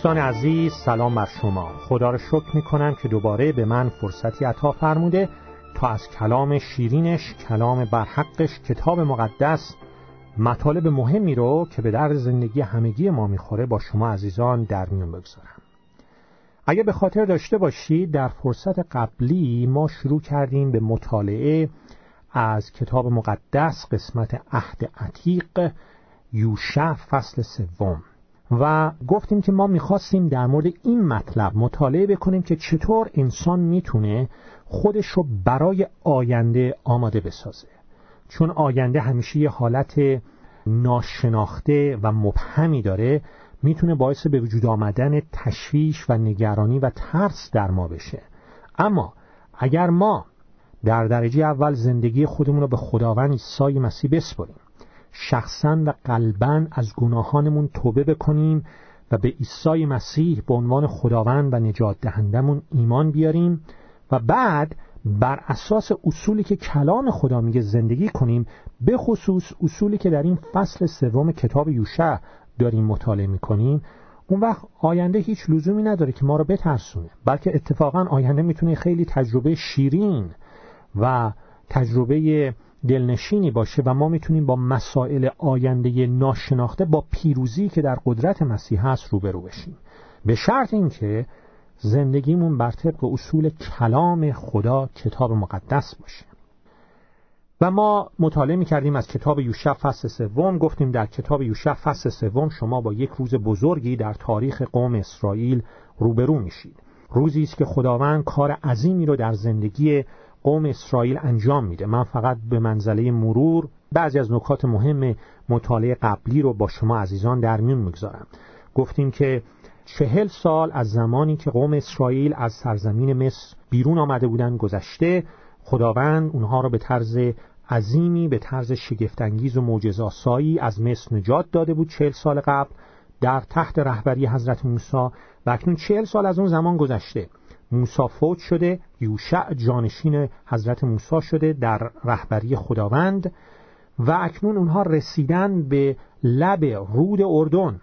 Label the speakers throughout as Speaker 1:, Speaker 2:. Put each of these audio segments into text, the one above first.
Speaker 1: دوستان عزیز سلام بر شما. خدا را شکر می کنم که دوباره به من فرصتی عطا فرموده تا از کلام شیرینش کلام برحقش کتاب مقدس مطالب مهمی رو که به درد زندگی همگی ما می‌خوره با شما عزیزان در میون بگذارم. اگه به خاطر داشته باشید در فرصت قبلی ما شروع کردیم به مطالعه از کتاب مقدس قسمت عهد عتیق یوشع فصل سوم. و گفتیم که ما می‌خواستیم در مورد این مطلب مطالعه بکنیم که چطور انسان می‌تونه خودش رو برای آینده آماده بسازه. چون آینده همیشه یه حالت ناشناخته و مبهمی داره می‌تونه باعث به وجود آمدن تشویش و نگرانی و ترس در ما بشه. اما اگر ما در درجه اول زندگی خودمون رو به خداوند عیسی مسیح بسپریم شخصا و قلبا از گناهانمون توبه بکنیم و به عیسی مسیح به عنوان خداوند و نجات دهندمون ایمان بیاریم و بعد بر اساس اصولی که کلام خدا میگه زندگی کنیم به خصوص اصولی که در این فصل سوم کتاب یوشع داریم مطالعه می‌کنیم اون وقت آینده هیچ لزومی نداره که ما رو بترسونه بلکه اتفاقا آینده می‌تونه خیلی تجربه شیرین و تجربه دلنشینی باشه و ما می‌تونیم با مسائل آینده ناشناخته با پیروزی که در قدرت مسیح هست روبرو بشیم. به شرط اینکه زندگیمون بر طبق اصول کلام خدا کتاب مقدس باشه. و ما مطالعه می‌کردیم از کتاب یوشع فصل سوم گفتیم در کتاب یوشع فصل سوم شما با یک روز بزرگی در تاریخ قوم اسرائیل روبرو میشید. روزی است که خداوند کار عظیمی رو در زندگی قوم اسرائیل انجام میده. من فقط به منزله مرور بعضی از نکات مهم مطالعه قبلی رو با شما عزیزان در میون می‌گذارم. گفتیم که چهل سال از زمانی که قوم اسرائیل از سرزمین مصر بیرون آمده بودند گذشته خداوند اونها را به طرز عظیمی به طرز شگفتانگیز و معجزه‌آسایی از مصر نجات داده بود چهل سال قبل در تحت رهبری حضرت موسی و اکنون چهل سال از اون زمان گذشته. موسا فوت شده یوشع جانشین حضرت موسی شده در رهبری خداوند و اکنون اونها رسیدن به لب رود اردن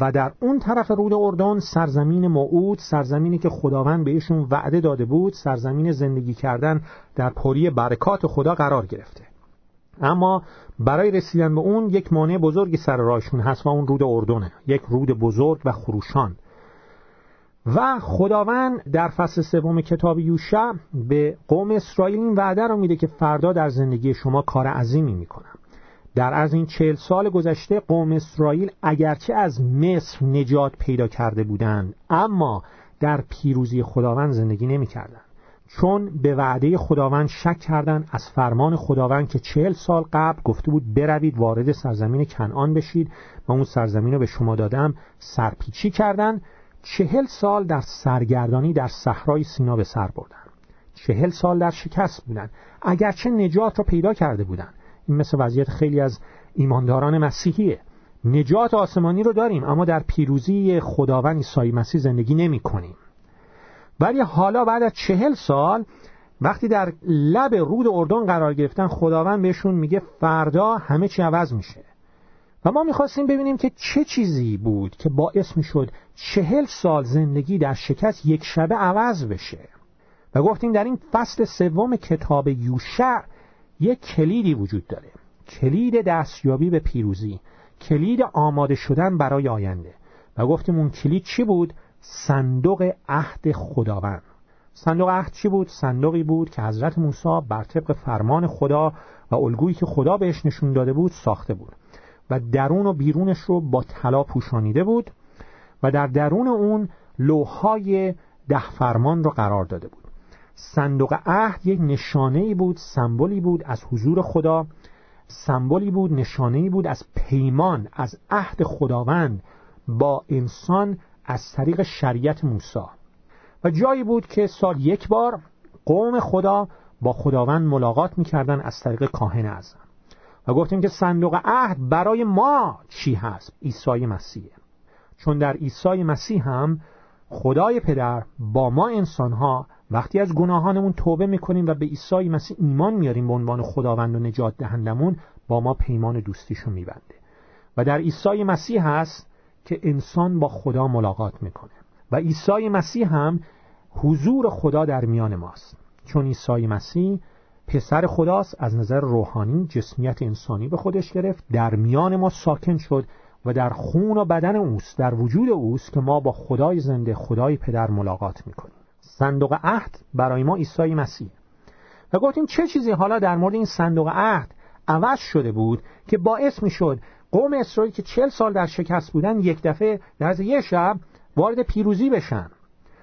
Speaker 1: و در اون طرف رود اردن سرزمین موعود سرزمینی که خداوند بهشون وعده داده بود سرزمین زندگی کردن در پری برکات خدا قرار گرفته. اما برای رسیدن به اون یک مانع بزرگی سر راهشون هست و اون رود اردنه. یک رود بزرگ و خروشان. و خداوند در فصل سوم کتاب یوشع به قوم اسرائیل این وعده رو میده که فردا در زندگی شما کار عظیمی می‌کنم. در از این چهل سال گذشته قوم اسرائیل اگرچه از مصر نجات پیدا کرده بودند اما در پیروزی خداوند زندگی نمی‌کردند. چون به وعده خداوند شک کردند از فرمان خداوند که چهل سال قبل گفته بود بروید وارد سرزمین کنعان بشید و اون سرزمین رو به شما دادم سرپیچی کردند. چهل سال در سرگردانی در صحرای سینا به سر بردن. چهل سال در شکست بودن. اگرچه نجات را پیدا کرده بودن. این مثل وضعیت خیلی از ایمانداران مسیحیه. نجات آسمانی رو داریم اما در پیروزی خداوند عیسی مسیح زندگی نمی کنیم ولی حالا بعد از چهل سال وقتی در لب رود اردن قرار گرفتن خداوند بهشون میگه فردا همه چی عوض میشه. و ما می‌خواستیم ببینیم که چه چیزی بود که باعث می‌شد چهل سال زندگی در شکست یک شبه عوض بشه. و گفتیم در این فصل سوم کتاب یوشع یک کلیدی وجود داره. کلید دستیابی به پیروزی. کلید آماده شدن برای آینده. و گفتیم اون کلید چی بود؟ صندوق عهد خداوند. صندوق عهد چی بود؟ صندوقی بود که حضرت موسی بر طبق فرمان خدا و الگویی که خدا بهش نشون داده بود ساخته بود. و درون و بیرونش رو با طلا پوشانیده بود و در درون اون لوهای ده فرمان رو قرار داده بود. صندوق عهد یک نشانه بود سمبولی بود از حضور خدا سمبولی بود نشانه بود از پیمان از عهد خداوند با انسان از طریق شریعت موسی. و جایی بود که سال یک بار قوم خدا با خداوند ملاقات می‌کردن از طریق کاهن اعظم. و گفتیم که صندوق عهد برای ما چی هست؟ عیسی مسیح. چون در عیسی مسیح هم خدای پدر با ما انسان ها وقتی از گناهانمون توبه می‌کنیم و به عیسی مسیح ایمان میاریم به عنوان خداوند و نجات دهندمون با ما پیمان دوستیشو میبنده. و در عیسی مسیح هست که انسان با خدا ملاقات می‌کنه. و عیسی مسیح هم حضور خدا در میان ماست. چون عیسی مسیح پسر خداست از نظر روحانی جسمیت انسانی به خودش گرفت در میان ما ساکن شد و در خون و بدن اوست در وجود اوست که ما با خدای زنده خدای پدر ملاقات می‌کنیم. صندوق عهد برای ما عیسی مسیح. و گفتیم چه چیزی؟ حالا در مورد این صندوق عهد عوض شده بود که باعث می‌شد قوم اسرائیل که چل سال در شکست بودن یک دفعه در یه شب وارد پیروزی بشن.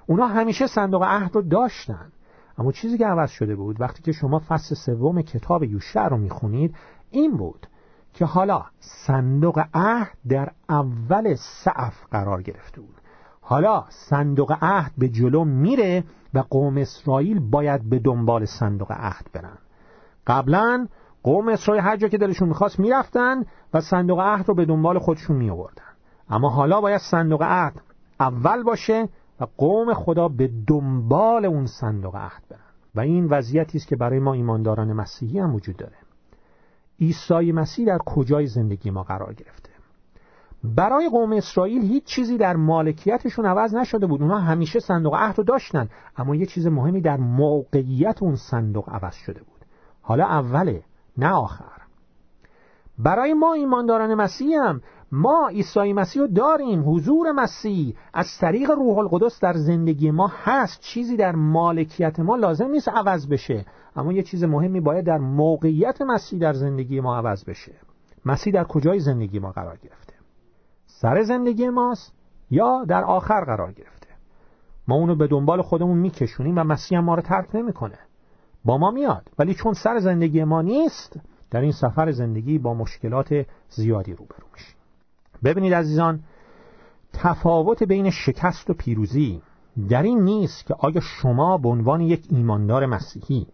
Speaker 1: اونا همیشه صندوق عهد رو داشتن. اما چیزی که عوض شده بود وقتی که شما فصل سوم کتاب یوشع رو می‌خونید این بود که حالا صندوق عهد در اول سعف قرار گرفته بود. حالا صندوق عهد به جلو میره و قوم اسرائیل باید به دنبال صندوق عهد برن. قبلا قوم اسرائیل هر جا که دلشون می‌خواست می‌رفتن و صندوق عهد رو به دنبال خودشون میآوردن. اما حالا باید صندوق عهد اول باشه و قوم خدا به دنبال اون صندوق عهد برن. و این وضعیتی است که برای ما ایمانداران مسیحی هم وجود داره. عیسی مسیح در کجای زندگی ما قرار گرفته؟ برای قوم اسرائیل هیچ چیزی در مالکیتشون عوض نشده بود. اونها همیشه صندوق عهد رو داشتن اما یه چیز مهمی در موقعیت اون صندوق عوض شده بود. حالا اوله نه آخر. برای ما ایمانداران مسیح هم ما عیسی مسیح رو داریم حضور مسیح از طریق روح القدس در زندگی ما هست. چیزی در مالکیت ما لازم نیست عوض بشه. اما یه چیز مهمی باید در موقعیت مسیح در زندگی ما عوض بشه. مسیح در کجای زندگی ما قرار گرفته؟ سر زندگی ماست یا در آخر قرار گرفته؟ ما اونو به دنبال خودمون میکشونیم و مسیح ما رو ترک نمی‌کنه. با ما میاد ولی چون سر زندگی ما نیست در این سفر زندگی با مشکلات زیادی روبرو میشیم. ببینید عزیزان تفاوت بین شکست و پیروزی در این نیست که آیا شما به عنوان یک ایماندار مسیحی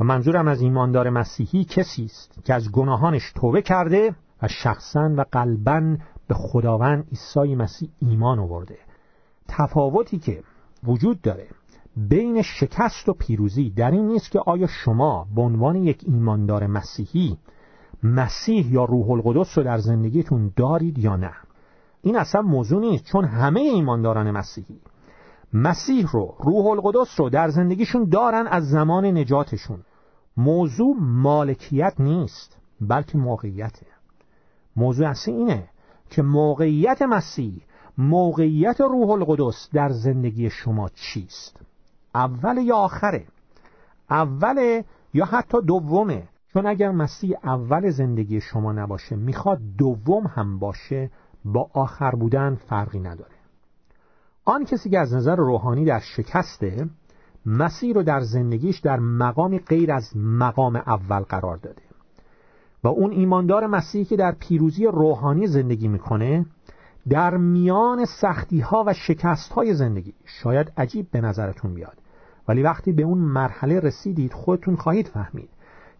Speaker 1: و منظورم از ایماندار مسیحی کسی است که از گناهانش توبه کرده و شخصا و قلبا به خداوند عیسی مسیح ایمان آورده. تفاوتی که وجود داره بین شکست و پیروزی در این نیست که آیا شما به عنوان یک ایماندار مسیحی مسیح یا روح القدس رو در زندگیتون دارید یا نه؟ این اصلا موضوع نیست چون همه ایمانداران مسیحی. مسیح رو روح القدس رو در زندگیشون دارن از زمان نجاتشون. موضوع مالکیت نیست بلکه موقعیته. موضوع اصلی اینه که موقعیت مسیح موقعیت روح القدس در زندگی شما چیست؟ اول یا آخره؟ اول یا حتی دومه؟ چون اگر مسیح اول زندگی شما نباشه می‌خواد دوم هم باشه با آخر بودن فرقی نداره. آن کسی که از نظر روحانی در شکسته مسیح رو در زندگیش در مقامی غیر از مقام اول قرار داده. و اون ایماندار مسیحی که در پیروزی روحانی زندگی می‌کنه در میان سختی ها و شکست های زندگی شاید عجیب به نظرتون بیاد ولی وقتی به اون مرحله رسیدید خودتون خواهید فهمید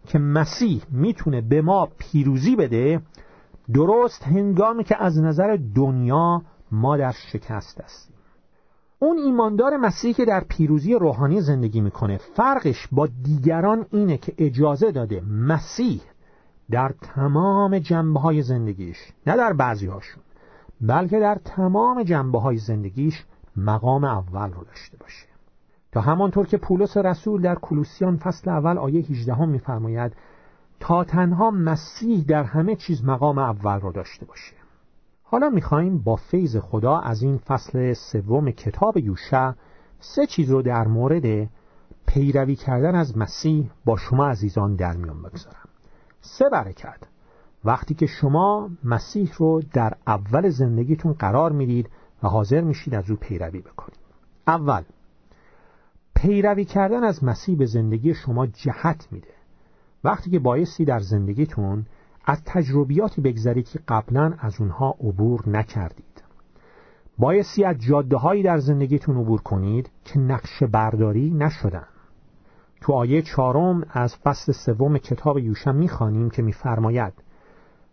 Speaker 1: که مسیح می‌تونه به ما پیروزی بده درست هنگامی که از نظر دنیا ما در شکست هستیم. اون ایماندار مسیحی که در پیروزی روحانی زندگی می‌کنه فرقش با دیگران اینه که اجازه داده مسیح در تمام جنبه های زندگیش نه در بعضی هاشون بلکه در تمام جنبه های زندگیش مقام اول رو داشته باشه. تا همانطور که پولس رسول در کلوسیان فصل اول آیه 18 هم میفرماید تا تنها مسیح در همه چیز مقام اول رو داشته باشه. حالا می‌خوایم با فیض خدا از این فصل سوم کتاب یوشع سه چیز رو در مورد پیروی کردن از مسیح با شما عزیزان در میان بگذارم. سه برکت. وقتی که شما مسیح رو در اول زندگیتون قرار می‌دید و حاضر میشید از او پیروی بکنید. اول پیروی کردن از مسیح به زندگی شما جهت میده. وقتی که بایستی در زندگیتون از تجربیاتی بگذرید که قبلا از اونها عبور نکردید. بایستی از جاده هایی در زندگیتون عبور کنید که نقشه برداری نشدن. تو آیه چهارم از فصل سوم کتاب یوشع می‌خوانیم که میفرماید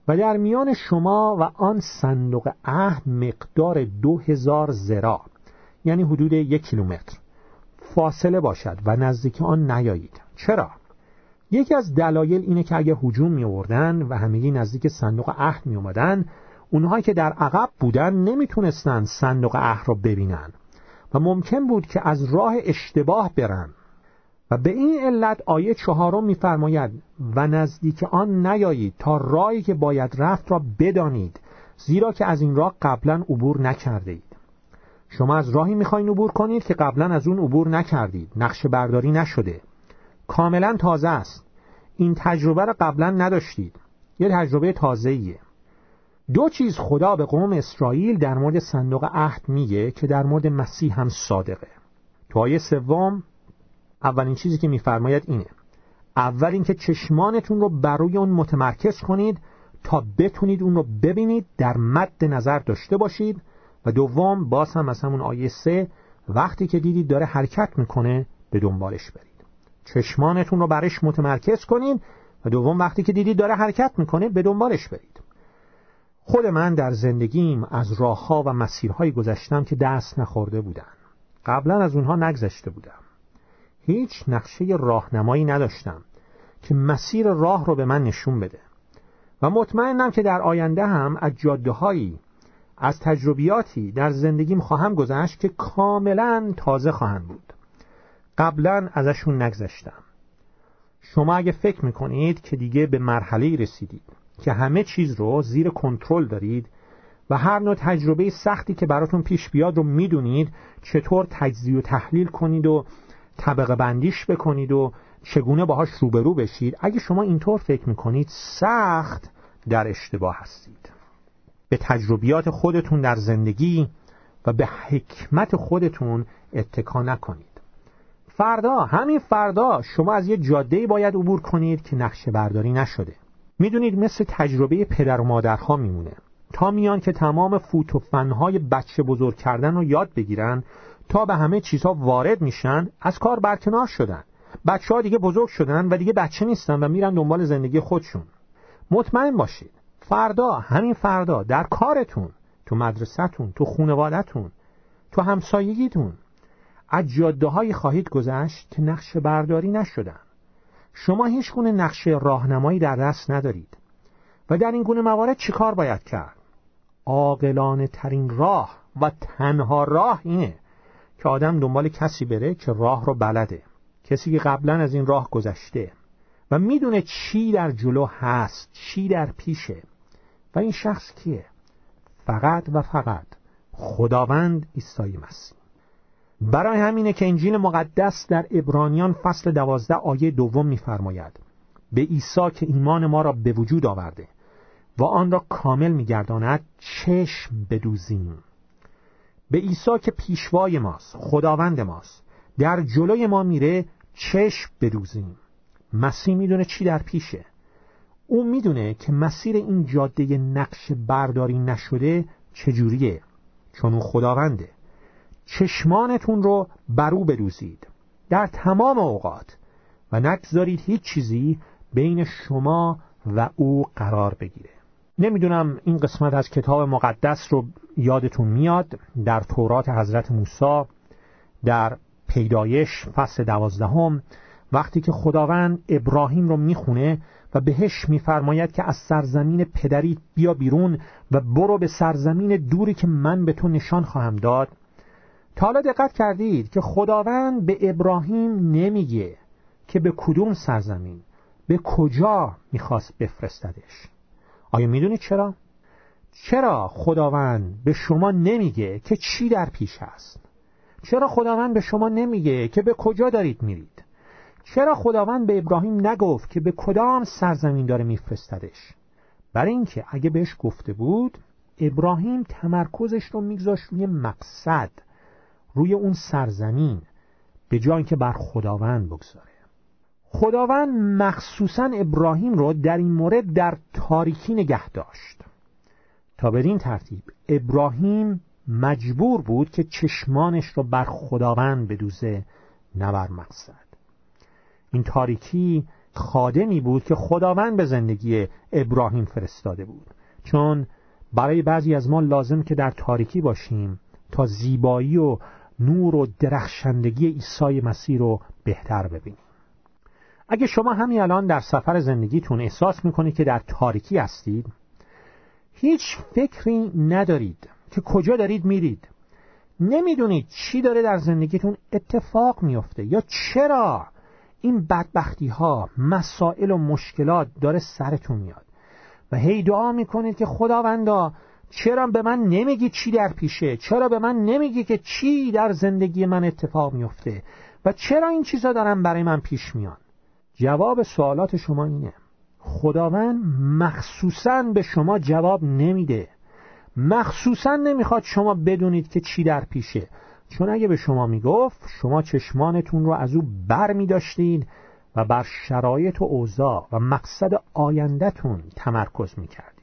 Speaker 1: و در میان شما و آن صندوق عهد مقدار دو هزار زرا یعنی حدود یک کیلومتر فاصله باشد و نزدیک آن نیایید. چرا؟ یکی از دلایل اینه که اگر هجوم می آوردن و همگی نزدیک صندوق عهد می اومدن اونهایی که در عقب بودن نمی‌تونستن صندوق عهد را ببینن و ممکن بود که از راه اشتباه برن. و به این علت آیه چهارم میفرماید و نزدیک آن نیایید تا راهی که باید رفت را بدانید زیرا که از این راه قبلا عبور نکرده اید. شما از راهی می‌خواین عبور کنید که قبلا از اون عبور نکردید. نقشه برداری نشده. کاملا تازه است. این تجربه را قبلا نداشتید. یه تجربه تازه ایه. دو چیز خدا به قوم اسرائیل در مورد صندوق عهد میگه که در مورد مسیح هم صادقه. تو آیه سوم اولین چیزی که میفرماید اینه. اول اینکه چشمانتون رو بروی اون متمرکز کنید تا بتونید اون رو ببینید در مد نظر داشته باشید و دوم باز هم از همون آیه سه وقتی که دیدید داره حرکت می‌کنه به دنبالش برید. چشمانتون رو برش متمرکز کنید و دوم وقتی که دیدید داره حرکت می‌کنه به دنبالش برید. خود من در زندگیم از راهها و مسیرهایی گذشتم که دست نخورده بودن. قبلا از اونها نگذشته بودم. هیچ نقشه راهنمایی نداشتم که مسیر راه رو به من نشون بده. و مطمئنم که در آینده هم از جاده هایی از تجربیاتی در زندگیم خواهم گذشت که کاملا تازه خواهند بود. قبلا ازشون نگذشتم. شما اگه فکر می‌کنید که دیگه به مرحله رسیدید که همه چیز رو زیر کنترل دارید و هر نوع تجربه سختی که براتون پیش بیاد رو می‌دونید چطور تجزیه و تحلیل کنید و طبقه بندیش بکنید و چگونه باهاش روبرو بشید اگه شما اینطور فکر می‌کنید سخت در اشتباه هستید. به تجربیات خودتون در زندگی و به حکمت خودتون اتکا نکنید. فردا همین فردا شما از یه جاده باید عبور کنید که نقشه برداری نشده. می‌دونید مثل تجربه پدر و مادرها میمونه. تا میان که تمام فوت و فنهای بچه بزرگ کردن رو یاد بگیرن تا به همه چیزها وارد میشن از کار برکنار شدن. بچه ها دیگه بزرگ شدن و دیگه بچه نیستن و میرن دنبال زندگی خودشون. مطمئن باشید فردا همین فردا در کارتون تو مدرسهتون تو خونوادتون تو همسایگیتون. از جاده خواهید گذشت که نقش برداری نشدن. شما هیچ گونه نقشه راهنمایی در دست ندارید. و در این گونه موارد چیکار باید کرد؟ عاقلانه ترین راه و تنها راه اینه که آدم دنبال کسی بره که راه رو بلده. کسی که قبلا از این راه گذشته و می‌دونه چی در جلو هست چی در پیشه. و این شخص کیه؟ فقط و فقط خداوند عیسی مسیح. برای همینه که انجیل مقدس در ابرانیان فصل دوازده آیه دوم میفرماید به عیسی که ایمان ما را به وجود آورده و آن را کامل میگرداند چشم بدوزیم. به عیسی که پیشوای ماست خداوند ماست در جلوی ما میره چشم بدوزیم. مسیح می‌دونه چی در پیشه. او می‌دونه که مسیر این جاده نقش برداری نشده چجوریه چون او خداونده. چشمانتون رو برو بدوزید در تمام اوقات و نگذارید هیچ چیزی بین شما و او قرار بگیره. نمی‌دونم این قسمت از کتاب مقدس رو یادتون میاد در تورات حضرت موسی در پیدایش فصل دوازدهم وقتی که خداوند ابراهیم رو می‌خونه و بهش میفرماید که از سرزمین پدریت بیا بیرون و برو به سرزمین دوری که من به تو نشان خواهم داد. تا حالا دقت کردید که خداوند به ابراهیم نمیگه که به کدوم سرزمین به کجا می‌خواست بفرستدش. آیا می‌دونید چرا؟ چرا خداوند به شما نمیگه که چی در پیش است؟ چرا خداوند به شما نمیگه که به کجا دارید میرید؟ چرا خداوند به ابراهیم نگفت که به کدام سرزمین داره میفرستدش؟ برای اینکه اگه بهش گفته بود ابراهیم تمرکزش رو میگذاشت روی مقصد روی اون سرزمین به جای که بر خداوند بگذاره. خداوند مخصوصا ابراهیم رو در این مورد در تاریکی نگه داشت. تا بدین ترتیب ابراهیم مجبور بود که چشمانش رو بر خداوند بدوزه نه بر مقصد. این تاریکی خادمی بود که خداوند به زندگی ابراهیم فرستاده بود. چون برای بعضی از ما لازم که در تاریکی باشیم تا زیبایی و نور و درخشندگی عیسی مسیح رو بهتر ببینیم. اگه شما همین الان در سفر زندگیتون احساس می‌کنید که در تاریکی هستید هیچ فکری ندارید که کجا دارید میرید. نمی‌دونید چی داره در زندگیتون اتفاق میفته یا چرا؟ این بدبختی ها مسائل و مشکلات داره سرتون میاد. و هی دعا می‌کنید که خداوندا چرا به من نمیگی چی در پیشه؟ چرا به من نمیگی که چی در زندگی من اتفاق میفته و چرا این چیزا دارن برای من پیش میان؟ جواب سوالات شما اینه. خداوند مخصوصا به شما جواب نمیده. مخصوصا نمی‌خواد شما بدونید که چی در پیشه. چون اگه به شما می‌گفت شما چشمانتون رو از او بر میداشتید و بر شرایط و اوضاع و مقصد آیندهتون تمرکز می‌کردید.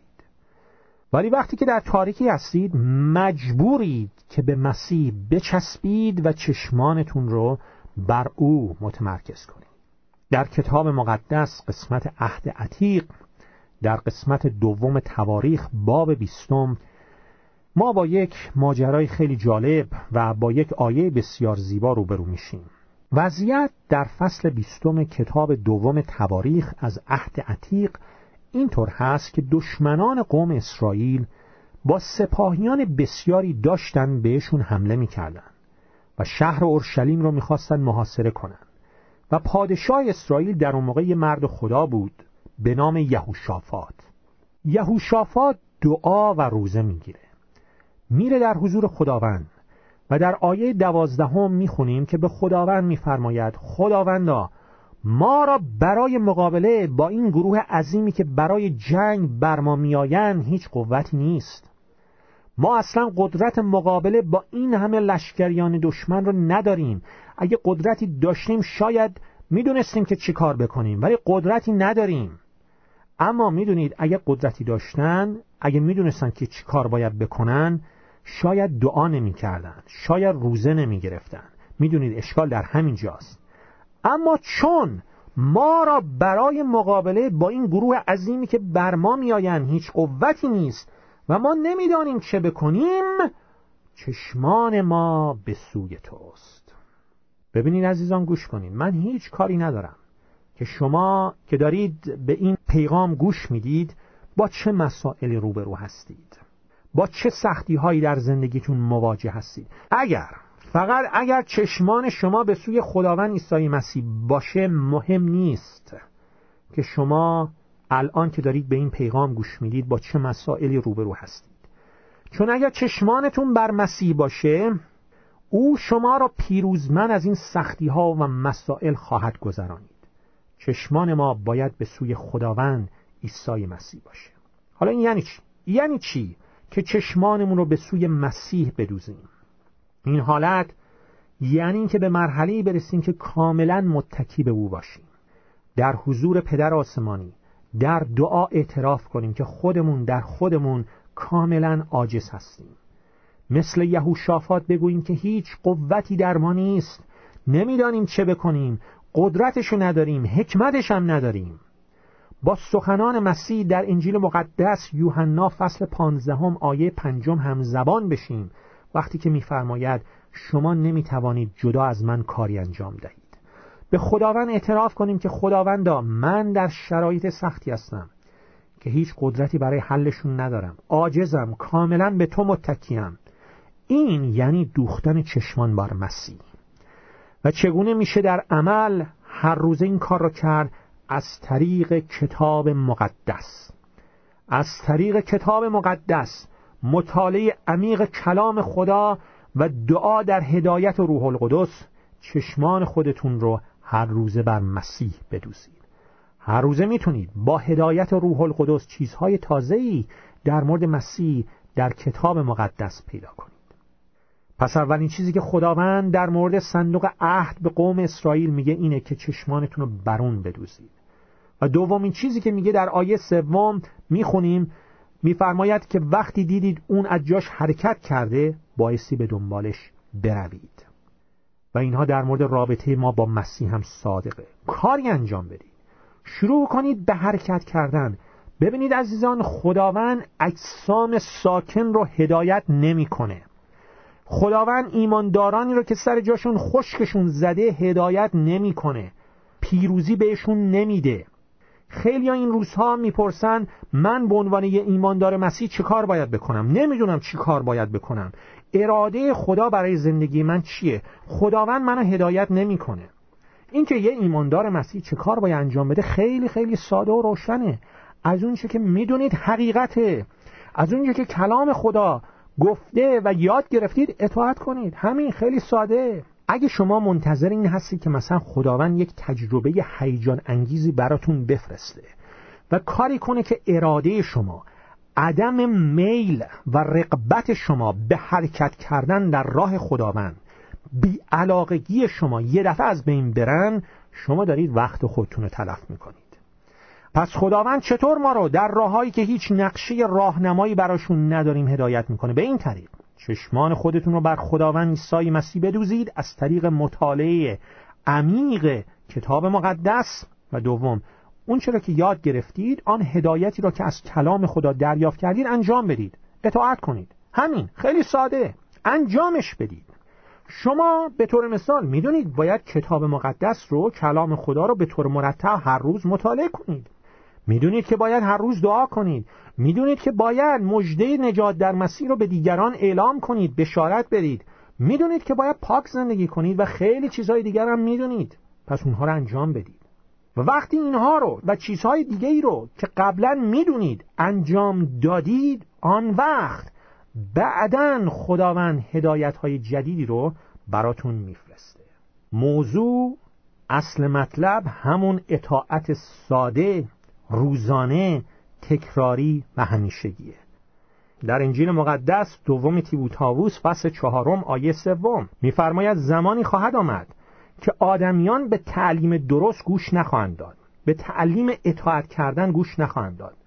Speaker 1: ولی وقتی که در تاریکی هستید مجبورید که به مسیح بچسبید و چشمانتون رو بر او متمرکز کنید. در کتاب مقدس قسمت عهد عتیق در قسمت دوم تواریخ باب بیستم ما با یک ماجرای خیلی جالب و با یک آیه بسیار زیبا روبرو میشیم. وضعیت در فصل بیستم کتاب دوم تواریخ از عهد عتیق اینطور هست که دشمنان قوم اسرائیل با سپاهیان بسیاری داشتن بهشون حمله می‌کردن و شهر اورشلیم رو می‌خواستن محاصره کنن و پادشاه اسرائیل در اون موقع یه مرد خدا بود به نام یهوشافات. یهوشافات دعا و روزه می‌گیره. میره در حضور خداوند و در آیه دوازدهم می‌خونیم که به خداوند میفرماید خداوندا ما را برای مقابله با این گروه عظیمی که برای جنگ بر ما میآیند هیچ قوتی نیست. ما اصلا قدرت مقابله با این همه لشکریان دشمن رو نداریم. اگه قدرتی داشتیم شاید می‌دونستیم که چی کار بکنیم ولی قدرتی نداریم. اما می‌دونید اگه قدرتی داشتن اگه می‌دونستن که چی کار باید بکنن شاید دعا نمی‌کردن شاید روزه نمی گرفتن می‌دونید اشکال در همین جاست. اما چون ما را برای مقابله با این گروه عظیمی که بر ما میآیند هیچ قوتی نیست و ما نمی‌دانیم چه بکنیم چشمان ما به سوی توست. ببینید عزیزان گوش کنید. من هیچ کاری ندارم که شما که دارید به این پیغام گوش می‌دید با چه مسائلی روبرو هستید؟ با چه سختی هایی در زندگیتون مواجه هستید اگر فقط اگر چشمان شما به سوی خداوند عیسی مسیح باشه مهم نیست که شما الان که دارید به این پیغام گوش می‌دید با چه مسائلی روبرو هستید چون اگر چشمانتون بر مسیح باشه او شما را پیروزمن از این سختی ها و مسائل خواهد گذرانید چشمان ما باید به سوی خداوند عیسی مسیح باشه حالا این یعنی چی؟ یعنی چی؟ که چشمانمون رو به سوی مسیح بدوزیم. این حالت یعنی اینکه به مرحله برسیم که کاملا متکی به او باشیم. در حضور پدر آسمانی در دعا اعتراف کنیم که خودمون در خودمون کاملا عاجز هستیم. مثل یهوشافات بگوییم که هیچ قوتی در ما نیست. نمی‌دانیم چه بکنیم. قدرتشو نداریم. حکمتش هم نداریم. با سخنان مسیح در انجیل مقدس یوحنا فصل پانزدهم آیه پنجم هم زبان بشیم. وقتی که میفرماید شما نمی‌توانید جدا از من کاری انجام دهید. به خداوند اعتراف کنیم که خداوندا من در شرایط سختی هستم که هیچ قدرتی برای حلشون ندارم. عاجزم کاملا به تو متکیم. این یعنی دوختن چشمان بر مسیح. و چگونه میشه در عمل هر روزه این کار را کرد؟ از طریق کتاب مقدس. از طریق کتاب مقدس. مطالعه عمیق کلام خدا و دعا در هدایت روح القدس. چشمان خودتون رو هر روزه بر مسیح بدوزید. هر روزه می‌تونید با هدایت روح القدس چیزهای تازه‌ای در مورد مسیح در کتاب مقدس پیدا کنید. پس اولین چیزی که خداوند در مورد صندوق عهد به قوم اسرائیل میگه اینه که چشمانتون رو برون بدوزید. و دومین چیزی که میگه در آیه سوم می‌خونیم میفرماید که وقتی دیدید اون از جاش حرکت کرده بایستی به دنبالش بروید. و اینها در مورد رابطه ما با مسیح هم صادقه. کاری انجام بدید. شروع کنید به حرکت کردن. ببینید عزیزان خداوند اجسام ساکن رو هدایت نمی‌کنه. خداوند ایماندارانی رو که سر جاشون خشکشون زده هدایت نمی‌کنه. پیروزی بهشون نمیده. خیلی این روزها می‌پرسن من به عنوان یه ایماندار مسیح چه کار باید بکنم؟ نمی‌دونم چی کار باید بکنم. اراده خدا برای زندگی من چیه؟ خداوند منو هدایت نمی‌کنه. اینکه یه ایماندار مسیح چه کار باید انجام بده خیلی خیلی ساده و روشنه. از اونچه که می‌دونید حقیقته. از اونچه که کلام خدا گفته و یاد گرفتید اطاعت کنید. همین خیلی ساده. اگه شما منتظر این هستید که مثلا خداوند یک تجربه هیجان انگیزی براتون بفرسته و کاری کنه که اراده شما عدم میل و رقبت شما به حرکت کردن در راه خداوند بیعلاقگی شما یه دفعه از بین برن شما دارید وقت خودتون رو تلف می‌کنید. پس خداوند چطور ما رو در راههایی که هیچ نقشه راهنمایی براشون نداریم هدایت می‌کنه؟ به این طریق. چشمان خودتون رو بر خداوند عیسی مسیح بدوزید از طریق مطالعه عمیق کتاب مقدس. و دوم اون چرا که یاد گرفتید آن هدایتی را که از کلام خدا دریافت کردید انجام بدید. اطاعت کنید. همین خیلی ساده. انجامش بدید. شما به طور مثال می‌دونید باید کتاب مقدس رو کلام خدا رو به طور مرتب هر روز مطالعه کنید. می‌دونید که باید هر روز دعا کنید. می‌دونید که باید مژده نجات در مسیر رو به دیگران اعلام کنید بشارت بدید می‌دونید که باید پاک زندگی کنید و خیلی چیزهای دیگر هم می‌دونید. پس اونها رو انجام بدید. و وقتی اینها رو و چیزهای دیگه ای رو که قبلا می‌دونید انجام دادید آن وقت بعدا خداوند هدایت های جدیدی رو براتون میفرسته. موضوع اصل مطلب همون اطاعت ساده. روزانه تکراری و همیشگیه. در انجیل مقدس دوم تیبوتاووس فصل چهارم آیه سوم میفرماید زمانی خواهد آمد که آدمیان به تعلیم درست گوش نخواهند داد. به تعلیم اطاعت کردن گوش نخواهند داد.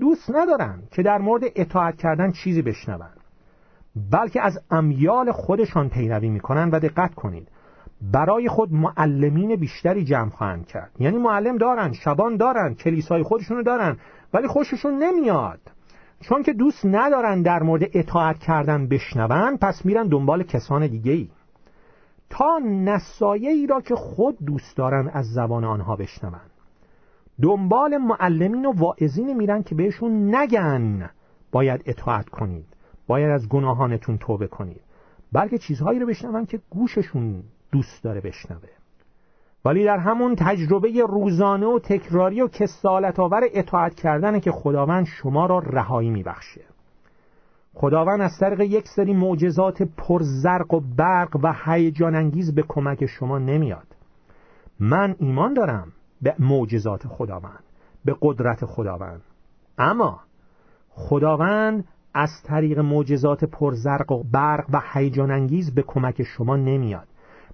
Speaker 1: دوست ندارن که در مورد اطاعت کردن چیزی بشنوند بلکه از امیال خودشان پیروی می‌کنن و دقت کنید. برای خود معلمین بیشتری جمع خواهند کرد. یعنی معلم دارن شبان دارن کلیسای خودشونو دارن ولی خوششون نمیاد. چون که دوست ندارن در مورد اطاعت کردن بشنون پس میرن دنبال کسان دیگه ای تا ای را که خود دوست دارن از زبان آنها بشنون. دنبال معلمین و واعظین میرن که بهشون نگن باید اطاعت کنید. باید از گناهانتون توبه کنید. بلکه چیزهایی رو بشنون که گوششون دوست داره بشنوه. ولی در همون تجربه روزانه و تکراری و کسالت آور اطاعت کردنه که خداوند شما را رهایی میبخشه. خداوند از طریق یک سری معجزات پرزرق و برق و هیجان انگیز به کمک شما نمیاد. من ایمان دارم به معجزات خداوند به قدرت خداوند. اما خداوند از طریق معجزات پرزرق و برق و هیجان انگیز به کمک شما نمیاد.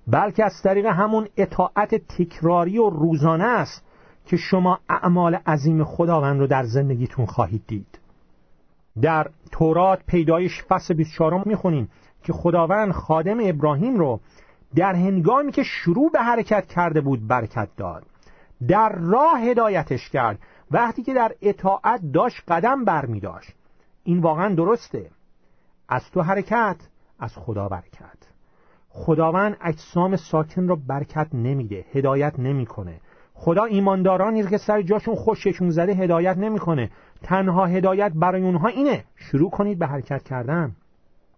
Speaker 1: بلکه از طریق همون اطاعت تکراری و روزانه است که شما اعمال عظیم خداوند رو در زندگیتون خواهید دید. در تورات پیدایش فصل 24 می‌خونیم که خداوند خادم ابراهیم رو در هنگامی که شروع به حرکت کرده بود برکت داد. در راه هدایتش کرد. وقتی که در اطاعت داشت قدم بر می داشت این واقعا درسته. از تو حرکت از خدا برکت. خداوند اجسام ساکن رو برکت نمیده هدایت نمی‌کنه. خدا ایماندارانی که سر جاشون خوششون زده هدایت نمی‌کنه. تنها هدایت برای اونها اینه شروع کنید به حرکت کردن.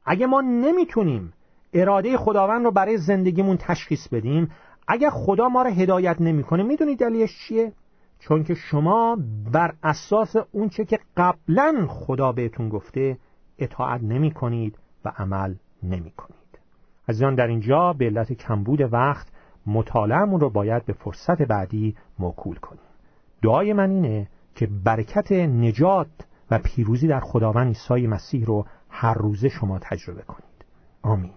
Speaker 1: اگه ما نمی‌تونیم اراده خداوند رو برای زندگیمون تشخیص بدیم اگر خدا ما رو هدایت نمی‌کنه می‌دونید دلیلش چیه؟ چون که شما بر اساس اونچه که قبلا خدا بهتون گفته اطاعت نمی کنید و عمل نمی کنید عزیزان در اینجا به علت کمبود وقت مطالعهمون رو باید به فرصت بعدی موکول کنیم. دعای من اینه که برکت نجات و پیروزی در خداوند عیسی مسیح رو هر روزه شما تجربه کنید. آمین.